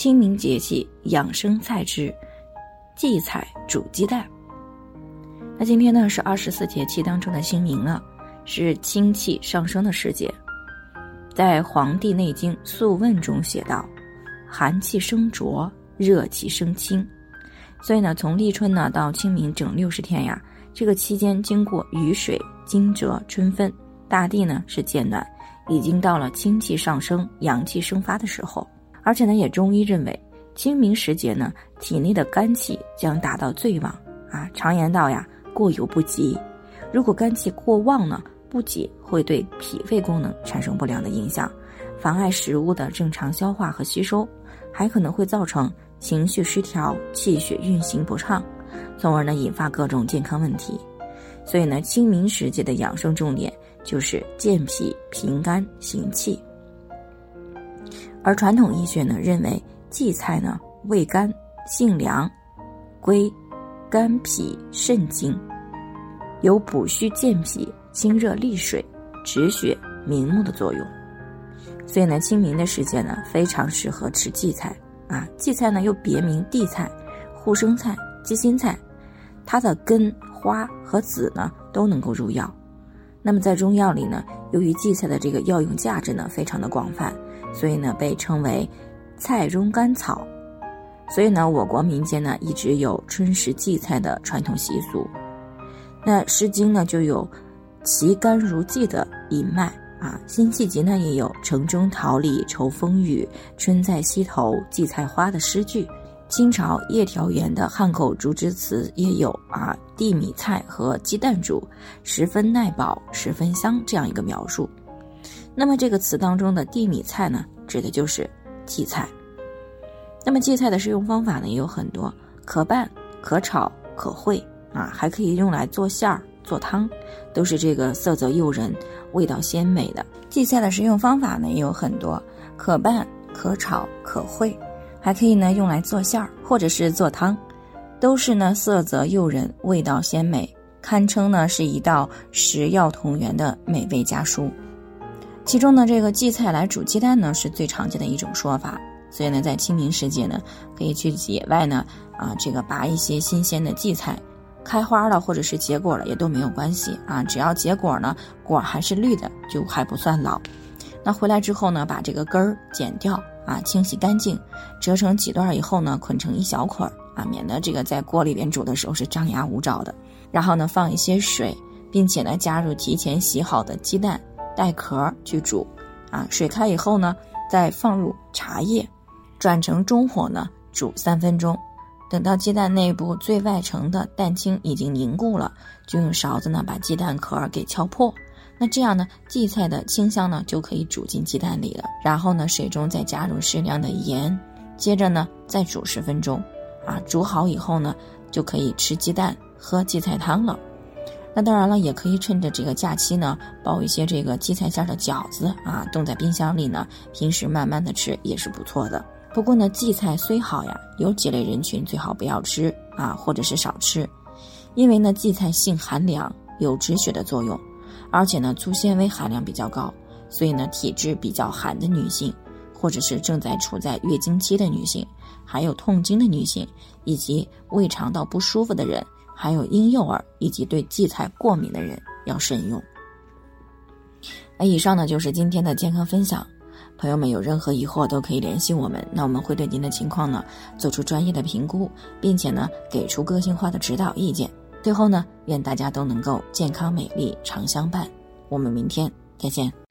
清明节气养生菜之荠菜煮鸡蛋。那今天呢是二十四节气当中的清明了，是清气上升的时节。在《黄帝内经·素问》中写道：“寒气生浊，热气生清。”所以呢，从立春呢到清明整六十天呀，这个期间经过雨水惊蛰春分，大地呢是渐暖，已经到了清气上升、阳气生发的时候。而且呢，也中医认为，清明时节呢，体内的肝气将达到最旺啊。常言道呀，过犹不及。如果肝气过旺呢，不仅会对脾胃功能产生不良的影响，妨碍食物的正常消化和吸收，还可能会造成情绪失调、气血运行不畅，从而呢引发各种健康问题。所以呢，清明时节的养生重点就是健脾平肝行气。而传统医学呢认为，荠菜呢味甘性凉，归肝脾肾经，有补虚健脾、清热利水、止血明目的作用。所以呢，清明的时节呢，非常适合吃荠菜啊。荠菜呢又别名地菜、护生菜、鸡心菜，它的根、花和籽呢都能够入药。那么在中药里呢，由于荠菜的这个药用价值呢非常的广泛。所以呢，被称为菜中甘草。所以呢，我国民间呢一直有春食荠菜的传统习俗。那《诗经》呢就有“其甘如荠”的吟卖啊，《辛弃疾》呢也有“城中桃李愁风雨，春在溪头荠菜花”的诗句。清朝叶调元的汉口竹枝词也有啊“地米菜和鸡蛋煮，十分耐饱，十分香”这样一个描述。那么这个词当中的地米菜呢，指的就是荠菜。那么荠菜的食用方法呢也有很多，可拌、可炒、可烩啊，还可以用来做馅儿、做汤，都是这个色泽诱人、味道鲜美的。荠菜的食用方法呢也有很多，可拌、可炒、可烩，还可以呢用来做馅儿或者是做汤，都是呢色泽诱人、味道鲜美，堪称呢是一道食药同源的美味佳蔬。其中呢，这个荠菜来煮鸡蛋呢，是最常见的一种说法。所以呢，在清明时节呢，可以去野外呢，啊，这个拔一些新鲜的荠菜，开花了或者是结果了也都没有关系啊，只要结果呢，果还是绿的，就还不算老。那回来之后呢，把这个根儿剪掉啊，清洗干净，折成几段以后呢，捆成一小捆儿啊，免得这个在锅里边煮的时候是张牙舞爪的。然后呢，放一些水，并且呢，加入提前洗好的鸡蛋。带壳去煮，啊，水开以后呢，再放入茶叶，转成中火呢煮三分钟，等到鸡蛋内部最外层的蛋清已经凝固了，就用勺子呢把鸡蛋壳给敲破，那这样呢，荠菜的清香呢就可以煮进鸡蛋里了。然后呢，水中再加入适量的盐，接着呢再煮十分钟，啊，煮好以后呢，就可以吃鸡蛋喝荠菜汤了。那当然了，也可以趁着这个假期呢，包一些这个荠菜馅的饺子啊，冻在冰箱里呢，平时慢慢的吃也是不错的。不过呢，荠菜虽好呀，有几类人群最好不要吃啊，或者是少吃，因为呢，荠菜性寒凉，有止血的作用，而且呢，粗纤维含量比较高，所以呢，体质比较寒的女性，或者是正在处在月经期的女性，还有痛经的女性，以及胃肠道不舒服的人。还有婴幼儿以及对荠菜过敏的人要慎用。那以上呢就是今天的健康分享，朋友们有任何疑惑都可以联系我们，那我们会对您的情况呢做出专业的评估，并且呢给出个性化的指导意见。最后呢，愿大家都能够健康美丽常相伴。我们明天再见。